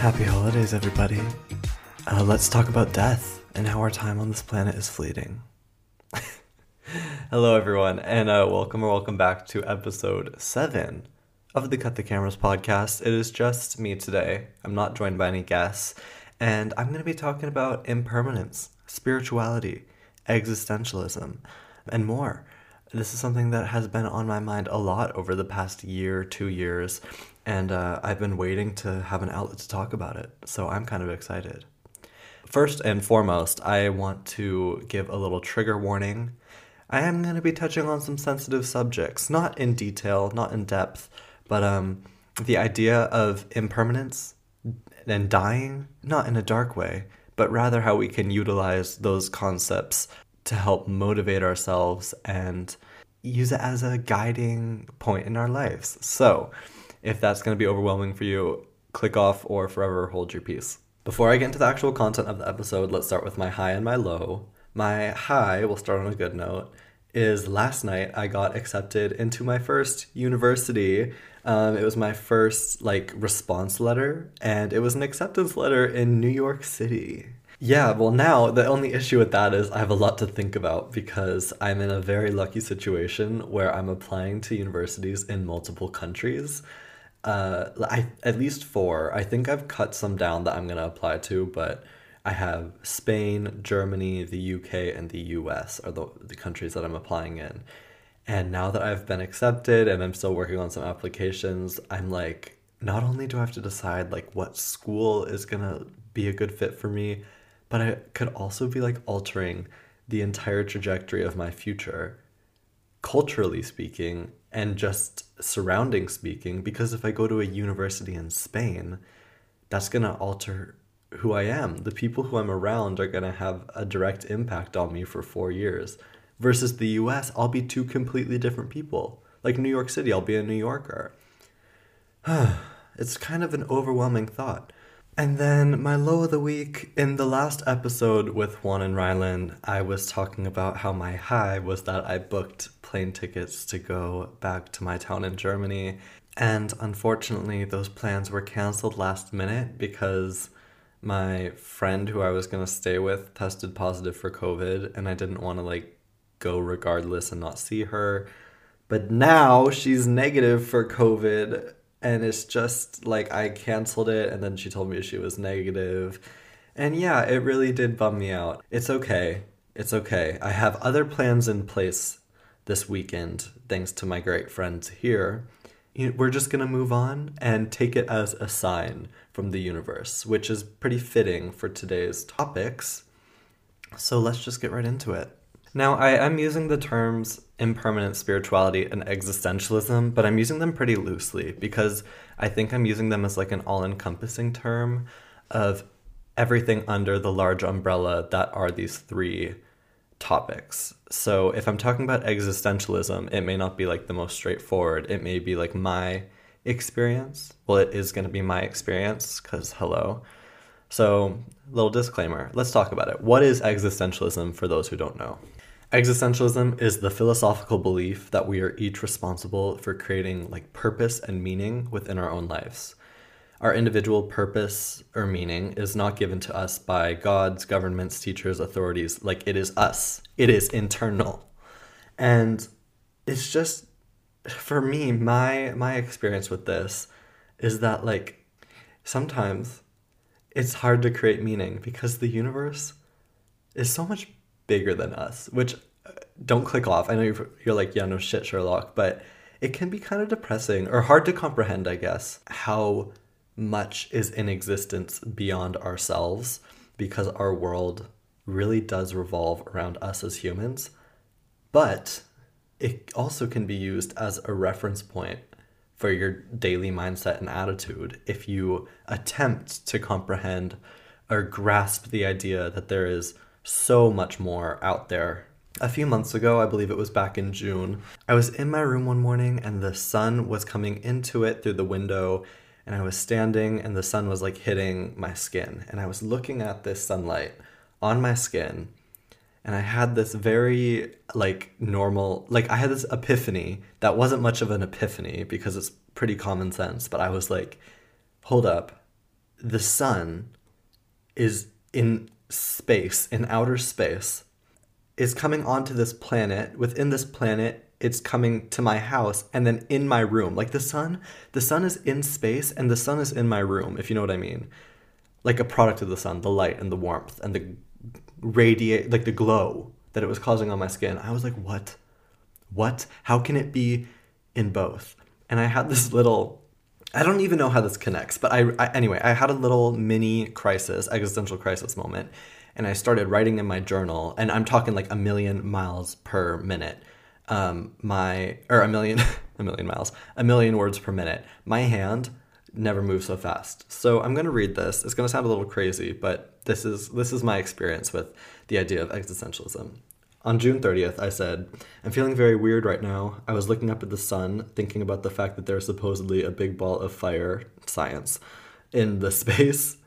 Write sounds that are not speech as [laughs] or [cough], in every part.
Happy holidays, everybody. Uh, let's talk about death and how our time on this planet is fleeting. [laughs] Hello, everyone, and uh, welcome or welcome back to episode seven of the Cut the Cameras podcast. It is just me today. I'm not joined by any guests, and I'm going to be talking about impermanence, spirituality, existentialism, and more. This is something that has been on my mind a lot over the past year, two years, and uh, I've been waiting to have an outlet to talk about it. So I'm kind of excited. First and foremost, I want to give a little trigger warning. I am going to be touching on some sensitive subjects, not in detail, not in depth, but um, the idea of impermanence and dying, not in a dark way, but rather how we can utilize those concepts to help motivate ourselves and use it as a guiding point in our lives. So, if that's going to be overwhelming for you, click off or forever hold your peace. Before I get into the actual content of the episode, let's start with my high and my low. My high, we'll start on a good note, is last night I got accepted into my first university. Um, it was my first like response letter, and it was an acceptance letter in New York City. Yeah, well, now the only issue with that is I have a lot to think about because I'm in a very lucky situation where I'm applying to universities in multiple countries uh, I at least four. I think I've cut some down that I'm gonna apply to, but I have Spain, Germany, the UK, and the US are the the countries that I'm applying in. And now that I've been accepted and I'm still working on some applications, I'm like, not only do I have to decide like what school is gonna be a good fit for me, but I could also be like altering the entire trajectory of my future, culturally speaking, and just surrounding speaking because if I go to a university in Spain, that's going to alter who I am. The people who I'm around are going to have a direct impact on me for 4 years. Versus the US, I'll be two completely different people. Like New York City, I'll be a New Yorker. [sighs] it's kind of an overwhelming thought. And then my low of the week in the last episode with Juan and Ryland, I was talking about how my high was that I booked plane tickets to go back to my town in Germany. And unfortunately, those plans were canceled last minute because my friend who I was going to stay with tested positive for COVID and I didn't want to like go regardless and not see her. But now she's negative for COVID and it's just like I canceled it and then she told me she was negative. And yeah, it really did bum me out. It's okay. It's okay. I have other plans in place this weekend, thanks to my great friends here. We're just going to move on and take it as a sign from the universe, which is pretty fitting for today's topics. So let's just get right into it. Now, I am using the terms impermanent spirituality and existentialism, but I'm using them pretty loosely because I think I'm using them as like an all encompassing term of everything under the large umbrella that are these three topics. So if I'm talking about existentialism, it may not be like the most straightforward. It may be like my experience. Well, it is going to be my experience because hello. So, little disclaimer let's talk about it. What is existentialism for those who don't know? Existentialism is the philosophical belief that we are each responsible for creating like purpose and meaning within our own lives. Our individual purpose or meaning is not given to us by gods, governments, teachers, authorities. Like it is us, it is internal. And it's just for me, my my experience with this is that like sometimes it's hard to create meaning because the universe is so much bigger than us, which uh, don't click off. I know you're, you're like, yeah, no shit, Sherlock, but it can be kind of depressing or hard to comprehend, I guess, how much is in existence beyond ourselves because our world really does revolve around us as humans. But it also can be used as a reference point for your daily mindset and attitude if you attempt to comprehend or grasp the idea that there is so much more out there. A few months ago, I believe it was back in June, I was in my room one morning and the sun was coming into it through the window. And I was standing and the sun was like hitting my skin. And I was looking at this sunlight on my skin. And I had this very like normal, like I had this epiphany that wasn't much of an epiphany because it's pretty common sense. But I was like, hold up, the sun is in space, in outer space, is coming onto this planet. Within this planet, it's coming to my house and then in my room. Like the sun, the sun is in space and the sun is in my room, if you know what I mean. Like a product of the sun, the light and the warmth and the radiate, like the glow that it was causing on my skin. I was like, what? What? How can it be in both? And I had this little I don't even know how this connects, but I, I, anyway, I had a little mini crisis, existential crisis moment, and I started writing in my journal, and I'm talking like a million miles per minute. Um, my or a million, [laughs] a million miles, a million words per minute. My hand never moves so fast. So I'm gonna read this. It's gonna sound a little crazy, but this is this is my experience with the idea of existentialism. On June 30th, I said, I'm feeling very weird right now. I was looking up at the sun, thinking about the fact that there's supposedly a big ball of fire, science, in the [laughs] space.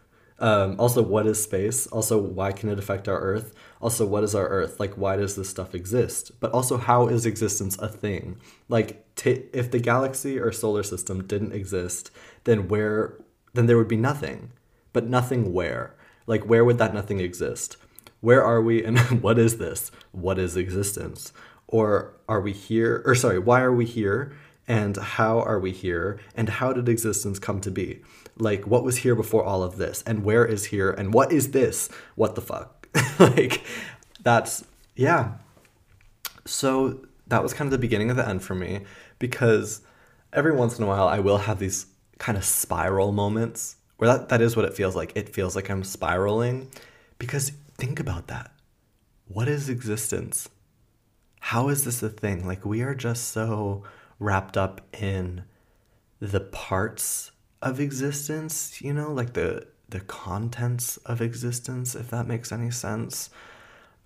Um, also, what is space? Also, why can it affect our Earth? Also, what is our Earth? Like, why does this stuff exist? But also, how is existence a thing? Like, t- if the galaxy or solar system didn't exist, then where? Then there would be nothing. But nothing where? Like, where would that nothing exist? where are we and [laughs] what is this? What is existence? Or are we here? Or sorry, why are we here? And how are we here? And how did existence come to be? Like, what was here before all of this? And where is here? And what is this? What the fuck? [laughs] like, that's, yeah. So that was kind of the beginning of the end for me because every once in a while I will have these kind of spiral moments where that, that is what it feels like. It feels like I'm spiraling because think about that. What is existence? How is this a thing? Like, we are just so wrapped up in the parts of existence, you know, like the the contents of existence, if that makes any sense.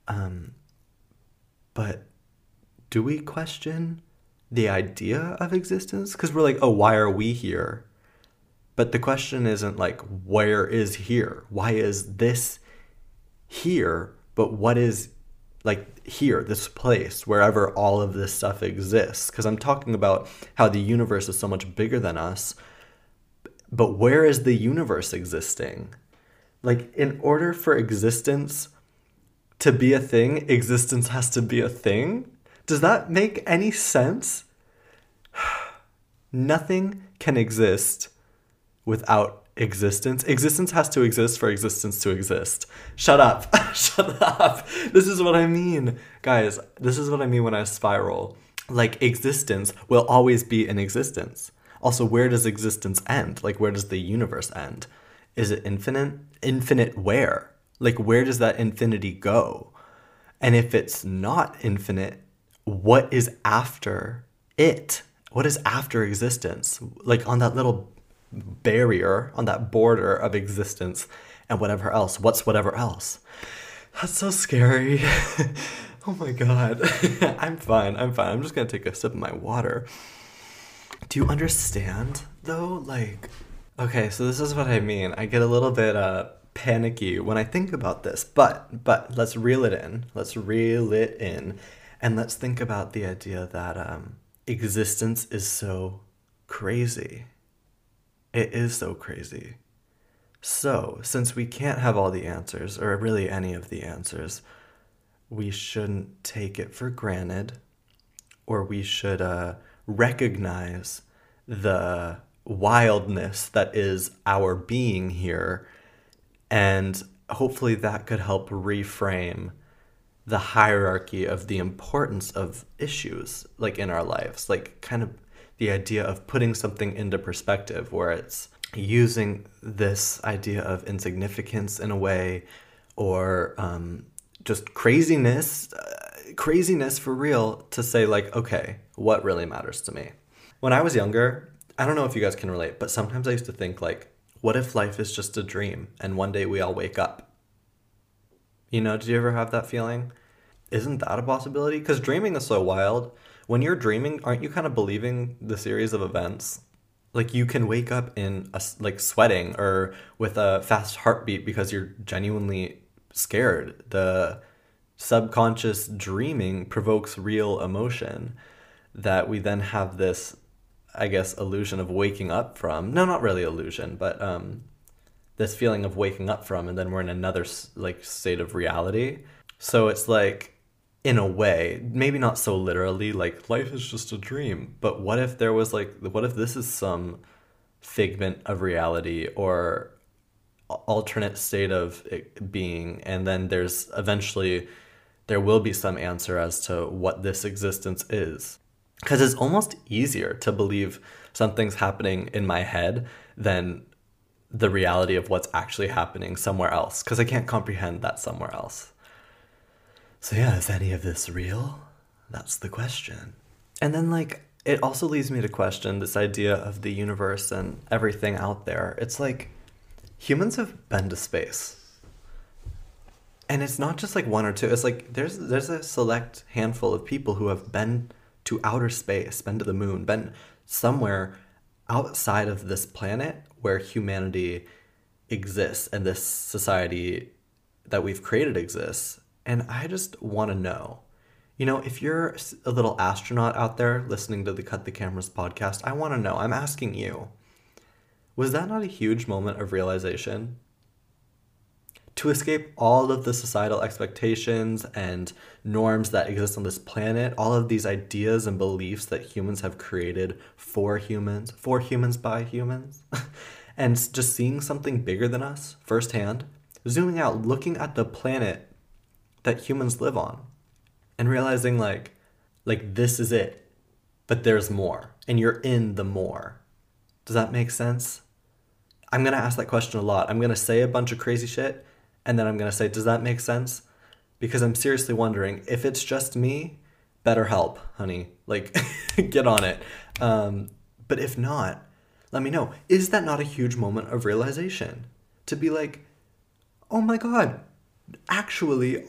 Um, but do we question the idea of existence? Because we're like, oh, why are we here? But the question isn't like, where is here? Why is this here, but what is like here, this place, wherever all of this stuff exists? Because I'm talking about how the universe is so much bigger than us, but where is the universe existing? Like, in order for existence to be a thing, existence has to be a thing? Does that make any sense? [sighs] Nothing can exist without existence. Existence has to exist for existence to exist. Shut up. [laughs] Shut up. This is what I mean. Guys, this is what I mean when I spiral. Like, existence will always be in existence. Also, where does existence end? Like, where does the universe end? Is it infinite? Infinite where? Like, where does that infinity go? And if it's not infinite, what is after it? What is after existence? Like, on that little barrier, on that border of existence and whatever else. What's whatever else? That's so scary. [laughs] oh my god. [laughs] I'm fine. I'm fine. I'm just to take a sip of my water. Do you understand though? Like okay, so this is what I mean. I get a little bit uh panicky when I think about this. But but let's reel it in. Let's reel it in and let's think about the idea that um existence is so crazy it is so crazy. So, since we can't have all the answers, or really any of the answers, we shouldn't take it for granted, or we should uh, recognize the wildness that is our being here, and hopefully that could help reframe the hierarchy of the importance of issues like in our lives like kind of the idea of putting something into perspective where it's using this idea of insignificance in a way or um, just craziness uh, craziness for real to say like okay what really matters to me when i was younger i don't know if you guys can relate but sometimes i used to think like what if life is just a dream and one day we all wake up you know did you ever have that feeling isn't that a possibility because dreaming is so wild when you're dreaming, aren't you kind of believing the series of events? Like you can wake up in a, like sweating or with a fast heartbeat because you're genuinely scared. The subconscious dreaming provokes real emotion that we then have this I guess illusion of waking up from. No, not really illusion, but um this feeling of waking up from and then we're in another like state of reality so it's like in a way maybe not so literally like life is just a dream but what if there was like what if this is some figment of reality or alternate state of being and then there's eventually there will be some answer as to what this existence is because it's almost easier to believe something's happening in my head than the reality of what's actually happening somewhere else because I can't comprehend that somewhere else. So, yeah, is any of this real? That's the question. And then, like, it also leads me to question this idea of the universe and everything out there. It's like humans have been to space. And it's not just like one or two. It's like there's there's a select handful of people who have been to outer space, been to the moon, been somewhere outside of this planet where humanity exists and this society that we've created exists. And I just want to know, you know, if you're a little astronaut out there listening to the Cut the Cameras podcast, I want to know, I'm asking you, was that not a huge moment of realization? To escape all of the societal expectations and norms that exist on this planet, all of these ideas and beliefs that humans have created for humans, for humans by humans, [laughs] and just seeing something bigger than us firsthand, zooming out, looking at the planet that humans live on, and realizing like, like this is it, but there's more, and you're in the more. Does that make sense? I'm gonna ask that question a lot. I'm gonna say a bunch of crazy shit, and then I'm going to say, does that make sense? Because I'm seriously wondering if it's just me, better help, honey. Like, [laughs] get on it. Um, but if not, let me know. Is that not a huge moment of realization? To be like, oh my God, actually,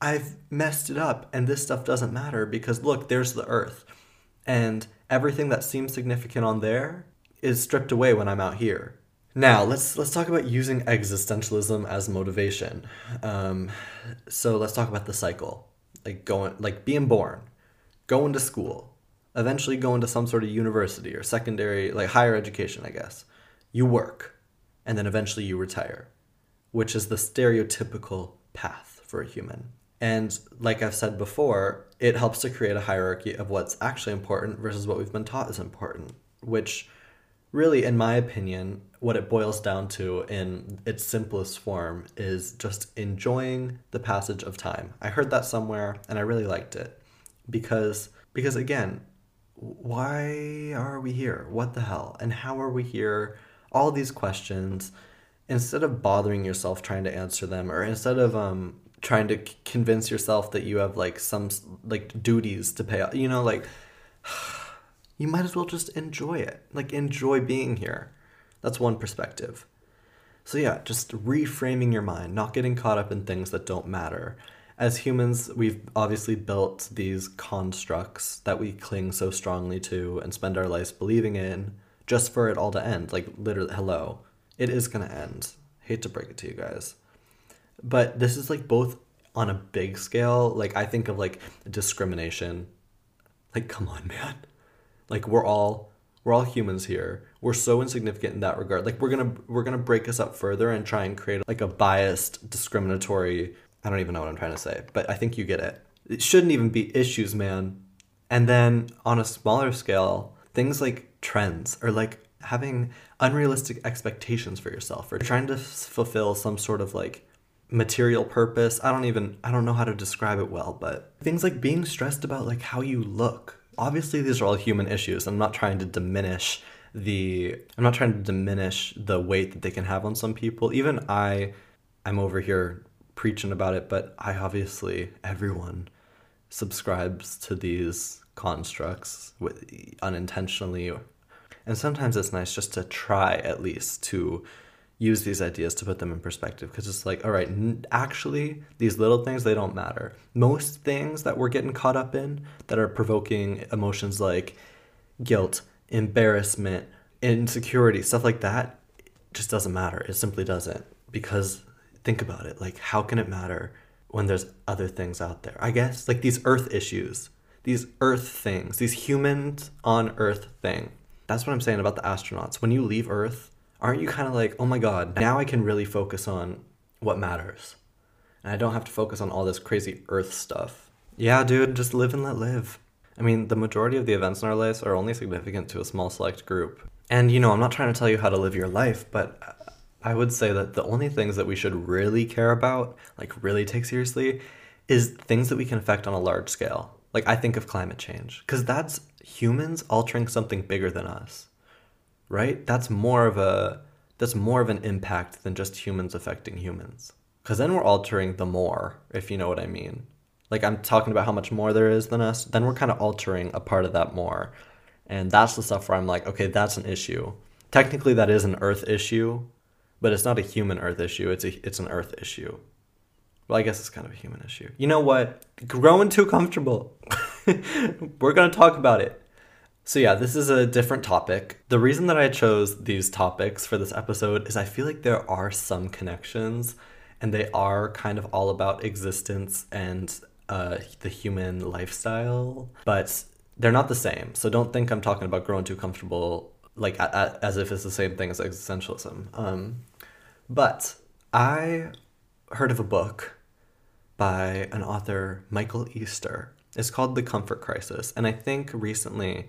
I've messed it up and this stuff doesn't matter because look, there's the earth. And everything that seems significant on there is stripped away when I'm out here. Now let's let's talk about using existentialism as motivation. Um, so let's talk about the cycle, like going like being born, going to school, eventually going to some sort of university or secondary like higher education, I guess. You work, and then eventually you retire, which is the stereotypical path for a human. And like I've said before, it helps to create a hierarchy of what's actually important versus what we've been taught is important, which really, in my opinion, what it boils down to in its simplest form is just enjoying the passage of time. I heard that somewhere and I really liked it because because again, why are we here? What the hell? And how are we here? All these questions instead of bothering yourself trying to answer them or instead of um trying to c- convince yourself that you have like some like duties to pay you know like [sighs] you might as well just enjoy it like enjoy being here that's one perspective. So, yeah, just reframing your mind, not getting caught up in things that don't matter. As humans, we've obviously built these constructs that we cling so strongly to and spend our lives believing in just for it all to end. Like, literally, hello, it is going to end. Hate to break it to you guys. But this is like both on a big scale. Like, I think of like discrimination. Like, come on, man. Like, we're all we're all humans here. We're so insignificant in that regard. Like we're gonna we're gonna break us up further and try and create like a biased, discriminatory. I don't even know what I'm trying to say, but I think you get it. It shouldn't even be issues, man. And then on a smaller scale, things like trends or like having unrealistic expectations for yourself or trying to fulfill some sort of like material purpose. I don't even I don't know how to describe it well, but things like being stressed about like how you look obviously these are all human issues. I'm not trying to diminish the I'm not trying to diminish the weight that they can have on some people. Even I I'm over here preaching about it, but I obviously everyone subscribes to these constructs with unintentionally and sometimes it's nice just to try at least to use these ideas to put them in perspective because it's like all right actually these little things they don't matter. Most things that we're getting caught up in that are provoking emotions like guilt embarrassment insecurity stuff like that just doesn't matter. It simply doesn't. Because think about it like how can it matter when there's other things out there? I guess like these earth issues these earth things these humans on earth thing. That's what i'm saying about the astronauts. When you leave earth aren't you kind of like, oh my God, now I can really focus on what matters? And I don't have to focus on all this crazy earth stuff. Yeah, dude, just live and let live. I mean, the majority of the events in our lives are only significant to a small select group. And, you know, I'm not trying to tell you how to live your life, but I would say that the only things that we should really care about, like really take seriously, is things that we can affect on a large scale. Like, I think of climate change, because that's humans altering something bigger than us, right? That's more of a that's more of an impact than just humans affecting humans. Because then we're altering the more, if you know what I mean. Like I'm talking about how much more there is than us, then we're kind of altering a part of that more. And that's the stuff where I'm like, okay, that's an issue. Technically, that is an Earth issue, but it's not a human Earth issue. It's a it's an Earth issue. Well, I guess it's kind of a human issue. You know what? Growing too comfortable. [laughs] we're gonna talk about it. So, yeah, this is a different topic. The reason that I chose these topics for this episode is I feel like there are some connections, and they are kind of all about existence and uh, the human lifestyle, but they're not the same. So, don't think I'm talking about growing too comfortable, like a, a, as if it's the same thing as existentialism. Um, but I heard of a book by an author, Michael Easter. It's called The Comfort Crisis. And I think recently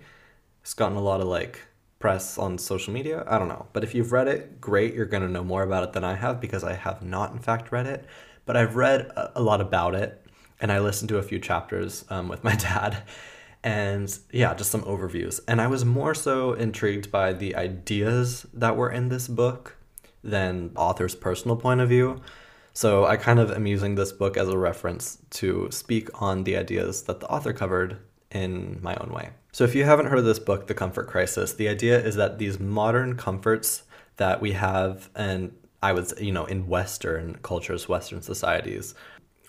it's gotten a lot of like press on social media. I don't know. But if you've read it, great. You're going to know more about it than I have because I have not, in fact, read it. But I've read a, lot about it and I listened to a few chapters um, with my [laughs] dad. And yeah, just some overviews. And I was more so intrigued by the ideas that were in this book than author's personal point of view. So I kind of am using this book as a reference to speak on the ideas that the author covered in my own way. So, if you haven't heard of this book, The Comfort Crisis, the idea is that these modern comforts that we have, and I would say, you know, in Western cultures, Western societies,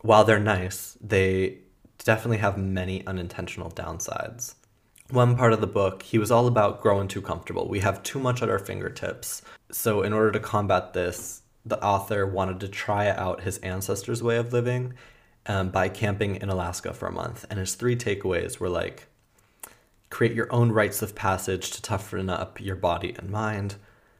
while they're nice, they definitely have many unintentional downsides. One part of the book, he was all about growing too comfortable. We have too much at our fingertips. So, in order to combat this, the author wanted to try out his ancestors' way of living um, by camping in Alaska for a month. And his three takeaways were like create your own rites of passage to toughen up your body and mind,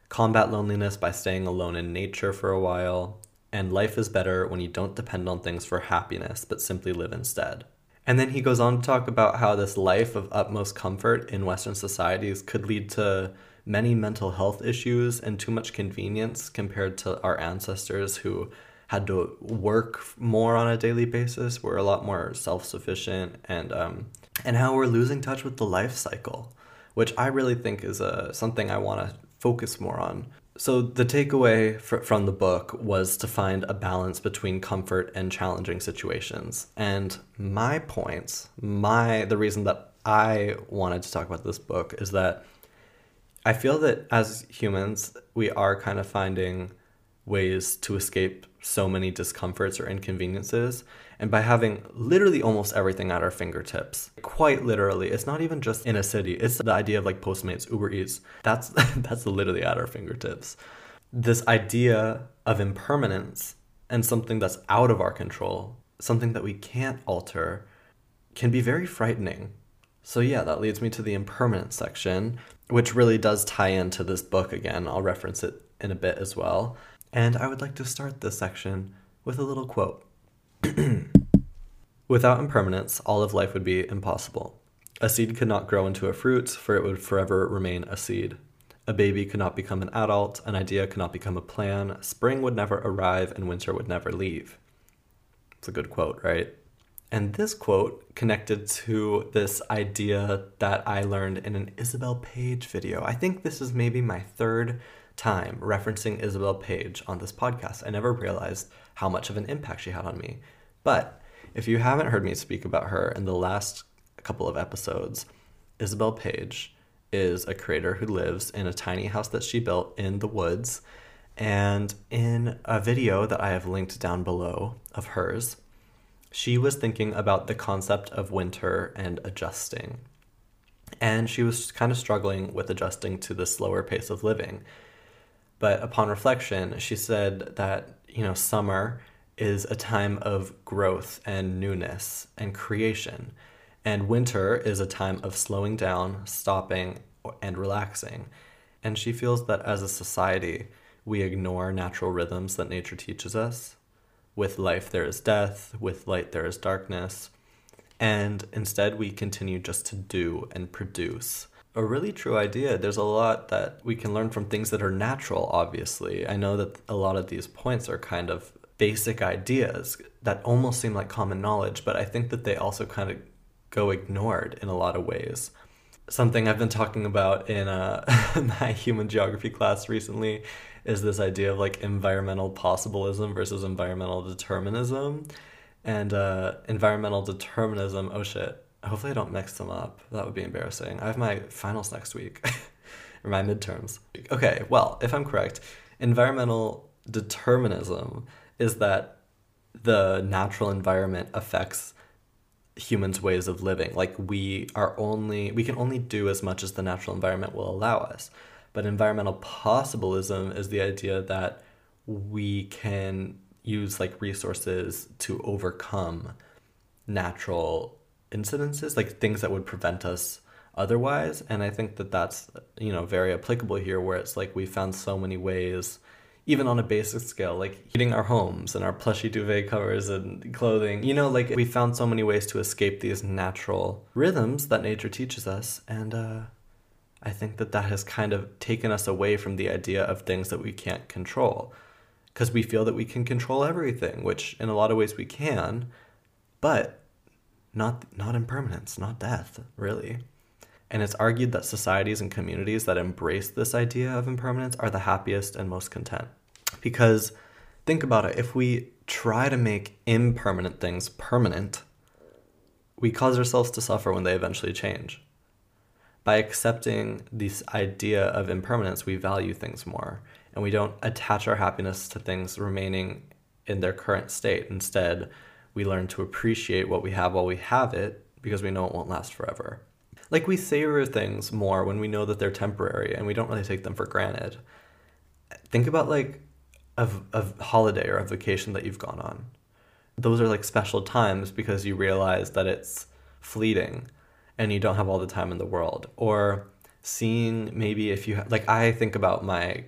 combat loneliness by staying alone in nature for a while, and life is better when you don't depend on things for happiness but simply live instead. And then he goes on to talk about how this life of utmost comfort in Western societies could lead to many mental health issues and too much convenience compared to our ancestors who had to work more on a daily basis. We're a lot more self sufficient and um, and how we're losing touch with the life cycle, which I really think is uh, something I want to focus more on. So the takeaway fr- from the book was to find a balance between comfort and challenging situations. And my points, my the reason that I wanted to talk about this book is that I feel that as humans, we are kind of finding ways to escape so many discomforts or inconveniences. And by having literally almost everything at our fingertips, quite literally, it's not even just in a city. It's the idea of like Postmates, Uber Eats. That's [laughs] that's literally at our fingertips. This idea of impermanence and something that's out of our control, something that we can't alter, can be very frightening. So yeah, that leads me to the impermanence section, which really does tie into this book again. I'll reference it in a bit as well. And I would like to start this section with a little quote [clears throat] Without impermanence, all of life would be impossible. A seed could not grow into a fruit, for it would forever remain a seed. A baby could not become an adult, an idea could not become a plan, spring would never arrive, and winter would never leave. It's a good quote, right? And this quote connected to this idea that I learned in an Isabel Paige video. I think this is maybe my third time referencing Isabel Paige on this podcast. I never realized how much of an impact she had on me. But if you haven't heard me speak about her in the last couple of episodes, Isabel Paige is a creator who lives in a tiny house that she built in the woods. And in a video that I have linked down below of hers, she was thinking about the concept of winter and adjusting. And she was kind of struggling with adjusting to the slower pace of living. But upon reflection, she said that, you know, summer is a time of growth and newness and creation. And winter is a time of slowing down, stopping, and relaxing. And she feels that as a society, we ignore natural rhythms that nature teaches us. With life, there is death, with light, there is darkness. And instead, we continue just to do and produce. A really true idea. There's a lot that we can learn from things that are natural, obviously. I know that a lot of these points are kind of basic ideas that almost seem like common knowledge, but I think that they also kind of go ignored in a lot of ways. Something I've been talking about in uh, [laughs] my human geography class recently is this idea of like environmental possibilism versus environmental determinism. And uh, environmental determinism, oh shit, hopefully I don't mix them up. That would be embarrassing. I have my finals next week, [laughs] or my midterms. Okay, well, if I'm correct, environmental determinism is that the natural environment affects humans' ways of living. Like we are only we can only do as much as the natural environment will allow us. But environmental possibilism is the idea that we can use like resources to overcome natural incidences, like things that would prevent us otherwise. And I think that that's, you know, very applicable here where it's like we found so many ways, even on a basic scale, like heating our homes and our plushy duvet covers and clothing, you know, like we found so many ways to escape these natural rhythms that nature teaches us. And, uh, I think that that has kind of taken us away from the idea of things that we can't control because we feel that we can control everything, which in a lot of ways we can, but not not impermanence, not death, really. And it's argued that societies and communities that embrace this idea of impermanence are the happiest and most content. Because think about it, if we try to make impermanent things permanent, we cause ourselves to suffer when they eventually change by accepting this idea of impermanence, we value things more and we don't attach our happiness to things remaining in their current state. Instead, we learn to appreciate what we have while we have it because we know it won't last forever. Like we savor things more when we know that they're temporary and we don't really take them for granted. Think about like a, a holiday or a vacation that you've gone on. Those are like special times because you realize that it's fleeting and you don't have all the time in the world or seeing maybe if you like I think about my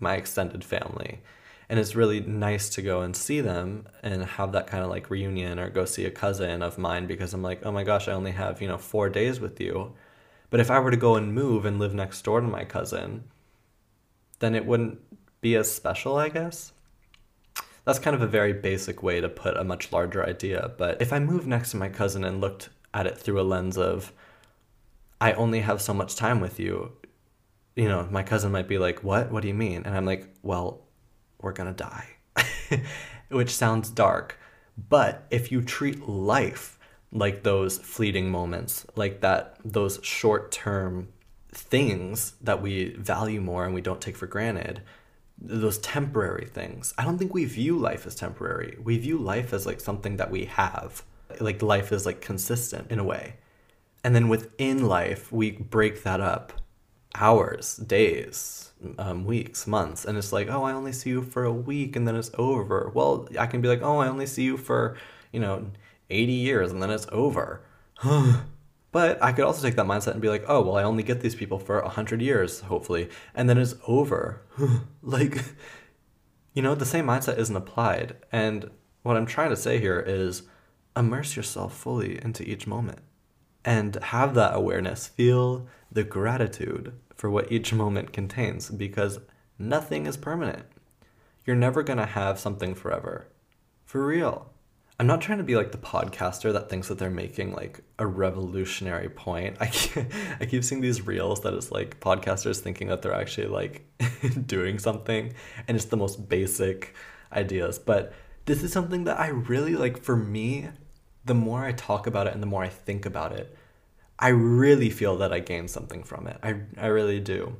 my extended family and it's really nice to go and see them and have that kind of like reunion or go see a cousin of mine because I'm like, "Oh my gosh, I only have, you know, 4 days with you." But if I were to go and move and live next door to my cousin, then it wouldn't be as special, I guess. That's kind of a very basic way to put a much larger idea, but if I moved next to my cousin and looked at it through a lens of I only have so much time with you. You know, my cousin might be like, "What? What do you mean?" And I'm like, "Well, we're going to die." [laughs] Which sounds dark, but if you treat life like those fleeting moments, like that those short-term things that we value more and we don't take for granted, those temporary things. I don't think we view life as temporary. We view life as like something that we have like life is like consistent in a way. And then within life, we break that up hours, days, um, weeks, months. And it's like, oh, I only see you for a week and then it's over. Well, I can be like, oh, I only see you for, you know, 80 years and then it's over. [sighs] but I could also take that mindset and be like, oh, well, I only get these people for 100 years, hopefully. And then it's over. [laughs] like, you know, the same mindset isn't applied. And what I'm trying to say here is, immerse yourself fully into each moment and have that awareness. Feel the gratitude for what each moment contains because nothing is permanent. You're never going to have something forever. For real. I'm not trying to be like the podcaster that thinks that they're making like a revolutionary point. [laughs] I keep, I keep seeing these reels that is like podcasters thinking that they're actually like [laughs] doing something and it's the most basic ideas. But this is something that I really like for me the more I talk about it and the more I think about it, I really feel that I gain something from it. I, I really do.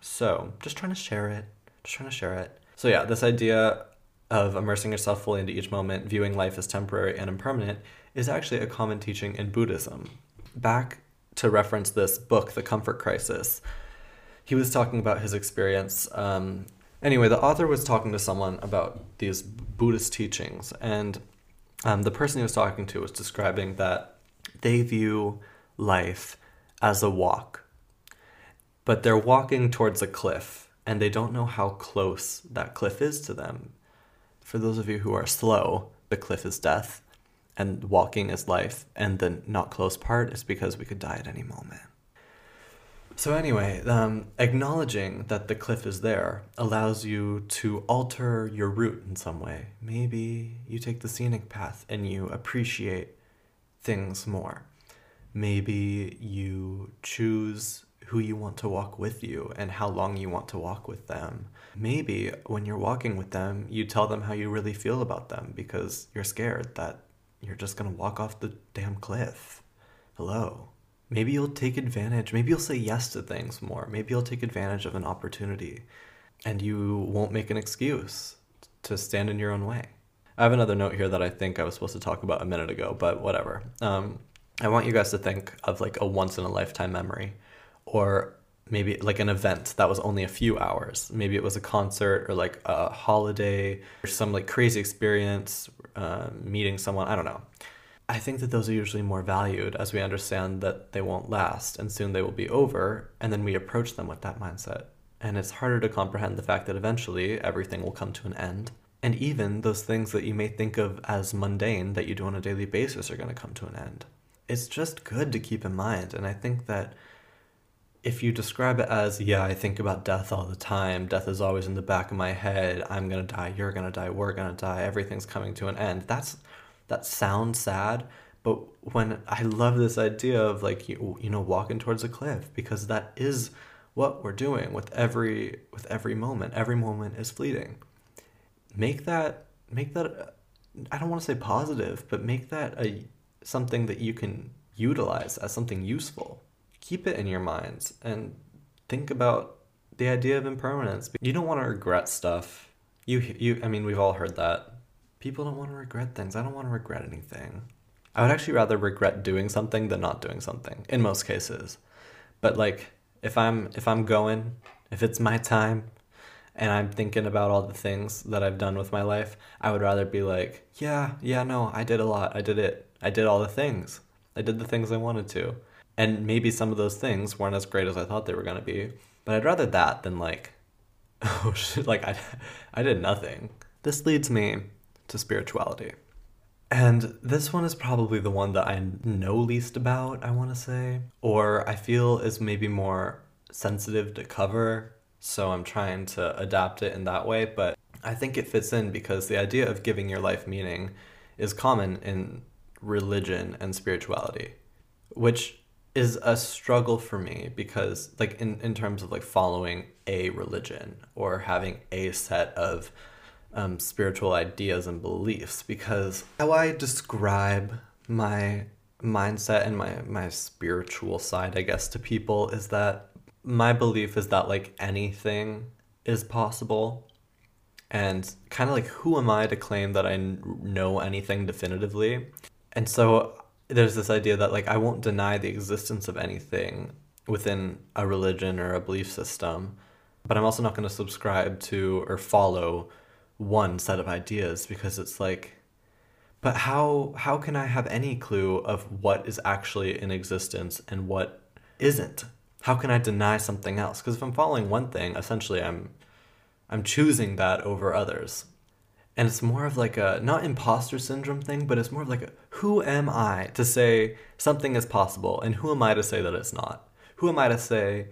So, just trying to share it. Just trying to share it. So, yeah, this idea of immersing yourself fully into each moment, viewing life as temporary and impermanent, is actually a common teaching in Buddhism. Back to reference this book, The Comfort Crisis, he was talking about his experience. Um, anyway, the author was talking to someone about these Buddhist teachings, and um, the person he was talking to was describing that they view life as a walk. but they're walking towards a cliff and they don't know how close that cliff is to them. For those of you who are slow, the cliff is death and walking is life, and the not close part is because we could die at any moment. So, anyway, um, acknowledging that the cliff is there allows you to alter your route in some way. Maybe you take the scenic path and you appreciate things more. Maybe you choose who you want to walk with you and how long you want to walk with them. Maybe when you're walking with them, you tell them how you really feel about them because you're scared that you're just going to walk off the damn cliff. Hello. Maybe you'll take advantage. Maybe you'll say yes to things more. Maybe you'll take advantage of an opportunity and you won't make an excuse to stand in your own way. I have another note here that I think I was supposed to talk about a minute ago, but whatever. Um, I want you guys to think of like a once in a lifetime memory or maybe like an event that was only a few hours. Maybe it was a concert or like a holiday or some like crazy experience, uh, meeting someone. I don't know. I think that those are usually more valued as we understand that they won't last and soon they will be over, and then we approach them with that mindset. And it's harder to comprehend the fact that eventually everything will come to an end. And even those things that you may think of as mundane that you do on a daily basis are going to come to an end. It's just good to keep in mind. And I think that if you describe it as, yeah, I think about death all the time, death is always in the back of my head, I'm to die, you're to die, we're to die, everything's coming to an end. That's that sounds sad, but when I love this idea of like you, you know walking towards a cliff because that is what we're doing with every with every moment. Every moment is fleeting. Make that make that I don't want to say positive, but make that a something that you can utilize as something useful. Keep it in your minds and think about the idea of impermanence. You don't want to regret stuff. You you I mean we've all heard that people don't want to regret things. I don't want to regret anything. I would actually rather regret doing something than not doing something in most cases. But like if I'm if I'm going, if it's my time and I'm thinking about all the things that I've done with my life, I would rather be like, yeah, yeah, no, I did a lot. I did it. I did all the things. I did the things I wanted to. And maybe some of those things weren't as great as I thought they were going to be. But I'd rather that than like [laughs] oh shit, like I I did nothing. This leads me to spirituality. And this one is probably the one that I know least about, I want to say, or I feel is maybe more sensitive to cover, so I'm trying to adapt it in that way, but I think it fits in because the idea of giving your life meaning is common in religion and spirituality, which is a struggle for me because like in, in terms of like following a religion or having a set of um, spiritual ideas and beliefs because how I describe my mindset and my my spiritual side I guess to people is that my belief is that like anything is possible. And kind of like who am I to claim that I know anything definitively and so there's this idea that like I won't deny the existence of anything within a religion or a belief system but I'm also not going to subscribe to or follow one set of ideas because it's like but how how can I have any clue of what is actually in existence and what isn't? How can I deny something else? Because if I'm following one thing, essentially I'm I'm choosing that over others. And it's more of like a not imposter syndrome thing, but it's more of like a who am I to say something is possible and who am I to say that it's not? Who am I to say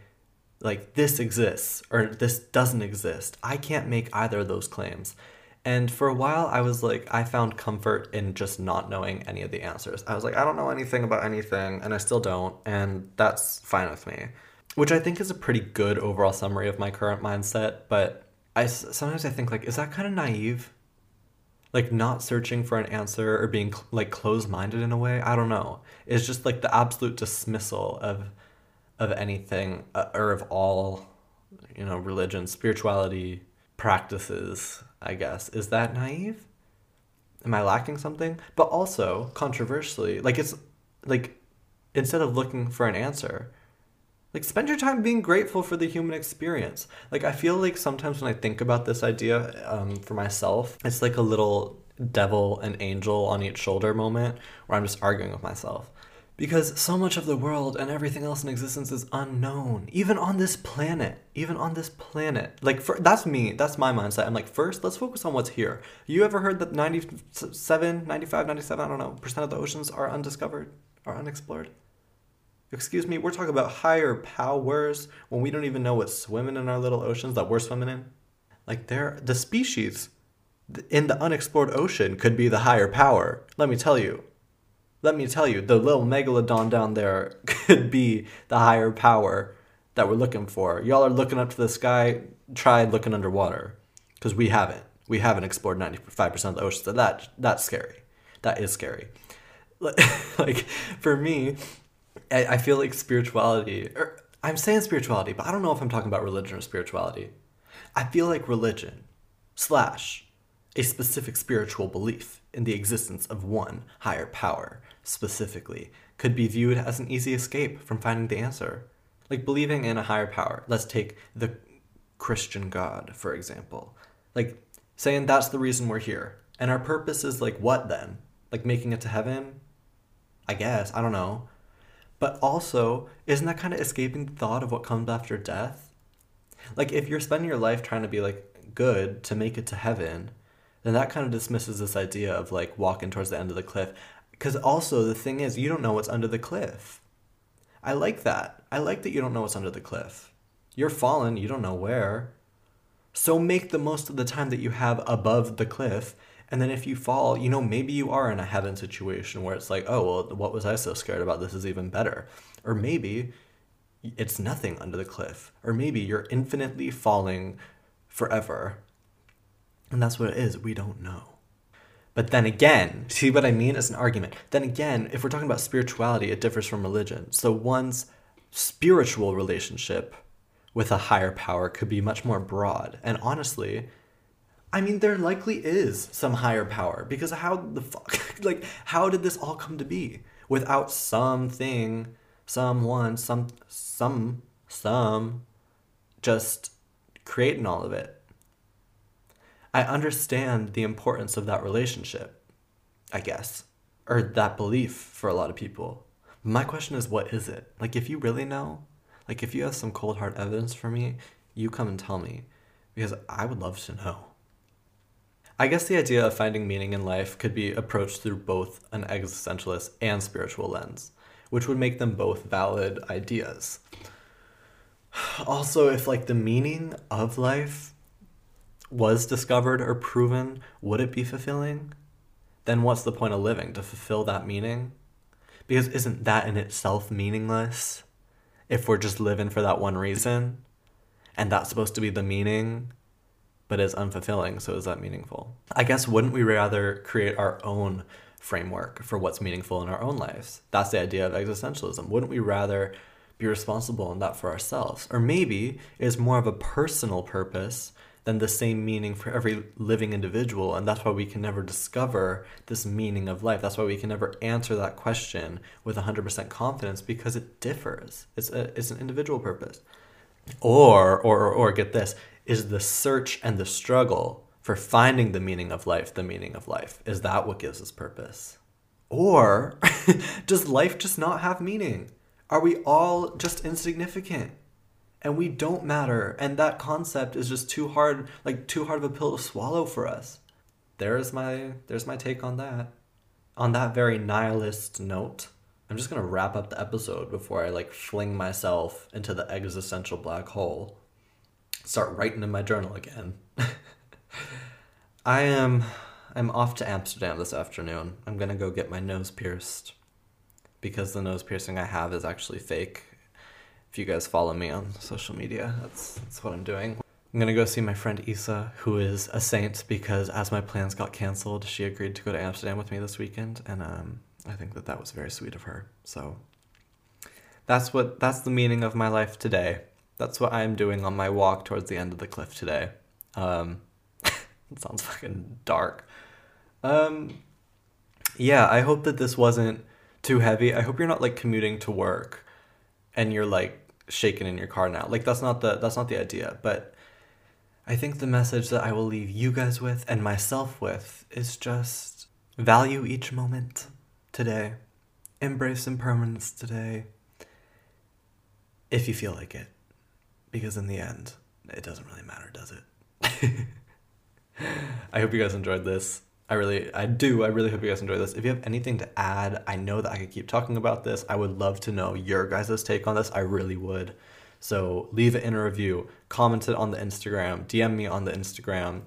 like this exists or this doesn't exist. I can't make either of those claims. And for a while, I was like, I found comfort in just not knowing any of the answers. I was like, I don't know anything about anything, and I still don't, and that's fine with me. Which I think is a pretty good overall summary of my current mindset. But I sometimes I think like, is that kind of naive? Like not searching for an answer or being like closed minded in a way. I don't know. It's just like the absolute dismissal of of anything uh, or of all you know religion spirituality practices i guess is that naive am i lacking something but also controversially like it's like instead of looking for an answer like spend your time being grateful for the human experience like i feel like sometimes when i think about this idea um, for myself it's like a little devil and angel on each shoulder moment where i'm just arguing with myself Because so much of the world and everything else in existence is unknown, even on this planet. Even on this planet. Like, for, that's me. That's my mindset. I'm like, first, let's focus on what's here. You ever heard that 97, 95, 97, I don't know, percent of the oceans are undiscovered, are unexplored? Excuse me, we're talking about higher powers when we don't even know what's swimming in our little oceans that we're swimming in. Like, they're the species in the unexplored ocean could be the higher power. Let me tell you. Let me tell you, the little megalodon down there [laughs] could be the higher power that we're looking for. Y'all are looking up to the sky. Try looking underwater, because we haven't. We haven't explored ninety five percent of the ocean. So that that's scary. That is scary. [laughs] like for me, I, I feel like spirituality. Or I'm saying spirituality, but I don't know if I'm talking about religion or spirituality. I feel like religion slash a specific spiritual belief in the existence of one higher power specifically could be viewed as an easy escape from finding the answer. Like believing in a higher power. Let's take the Christian God, for example. Like saying that's the reason we're here. And our purpose is like what then? Like making it to heaven? I guess. I don't know. But also, isn't that kind of escaping the thought of what comes after death? Like if you're spending your life trying to be like good to make it to heaven, then that kind of dismisses this idea of like walking towards the end of the cliff. Because also, the thing is, you don't know what's under the cliff. I like that. I like that you don't know what's under the cliff. You're fallen, you don't know where. So make the most of the time that you have above the cliff. And then if you fall, you know, maybe you are in a heaven situation where it's like, oh, well, what was I so scared about? This is even better. Or maybe it's nothing under the cliff. Or maybe you're infinitely falling forever and that's what it is. We don't know. But then again, see what I mean as an argument? Then again, if we're talking about spirituality, it differs from religion. So one's spiritual relationship with a higher power could be much more broad. And honestly, I mean, there likely is some higher power because how the fuck, [laughs] like, how did this all come to be without something, someone, some, some, some, just creating all of it? I understand the importance of that relationship, I guess, or that belief for a lot of people. My question is, what is it? Like, if you really know, like, if you have some cold hard evidence for me, you come and tell me, because I would love to know. I guess the idea of finding meaning in life could be approached through both an existentialist and spiritual lens, which would make them both valid ideas. Also, if like the meaning of life was discovered or proven, would it be fulfilling? Then what's the point of living? To fulfill that meaning? Because isn't that in itself meaningless? If we're just living for that one reason? And that's supposed to be the meaning, but is unfulfilling, so is that meaningful? I guess wouldn't we rather create our own framework for what's meaningful in our own lives? That's the idea of existentialism. Wouldn't we rather be responsible in that for ourselves? Or maybe it's more of a personal purpose than the same meaning for every living individual. And that's why we can never discover this meaning of life. That's why we can never answer that question with 100% confidence because it differs. It's, a, it's an individual purpose. Or, or, or, or, get this, is the search and the struggle for finding the meaning of life the meaning of life? Is that what gives us purpose? Or [laughs] does life just not have meaning? Are we all just insignificant? and we don't matter and that concept is just too hard like too hard of a pill to swallow for us there's my there's my take on that on that very nihilist note i'm just to wrap up the episode before i like fling myself into the existential black hole start writing in my journal again [laughs] i am i'm off to amsterdam this afternoon i'm going to go get my nose pierced because the nose piercing i have is actually fake if you guys follow me on social media, that's that's what I'm doing. I'm gonna go see my friend Isa, who is a saint because as my plans got canceled, she agreed to go to Amsterdam with me this weekend, and um, I think that that was very sweet of her. So that's what that's the meaning of my life today. That's what I'm doing on my walk towards the end of the cliff today. Um, [laughs] it sounds fucking dark. Um, yeah, I hope that this wasn't too heavy. I hope you're not like commuting to work and you're like shaken in your car now. Like that's not the that's not the idea, but I think the message that I will leave you guys with and myself with is just value each moment today. embrace impermanence today if you feel like it. Because in the end, it doesn't really matter, does it? [laughs] I hope you guys enjoyed this. I really, I do. I really hope you guys enjoyed this. If you have anything to add, I know that I could keep talking about this. I would love to know your guys' take on this. I really would. So leave it in a review, comment it on the Instagram, DM me on the Instagram,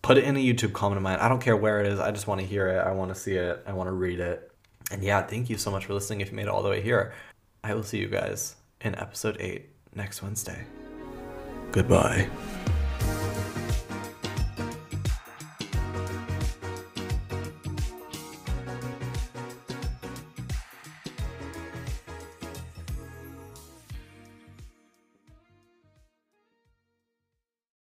put it in a YouTube comment of mine. I don't care where it is. I just want to hear it. I want to see it. I want to read it. And yeah, thank you so much for listening if you made it all the way here. I will see you guys in episode 8 next Wednesday. Goodbye.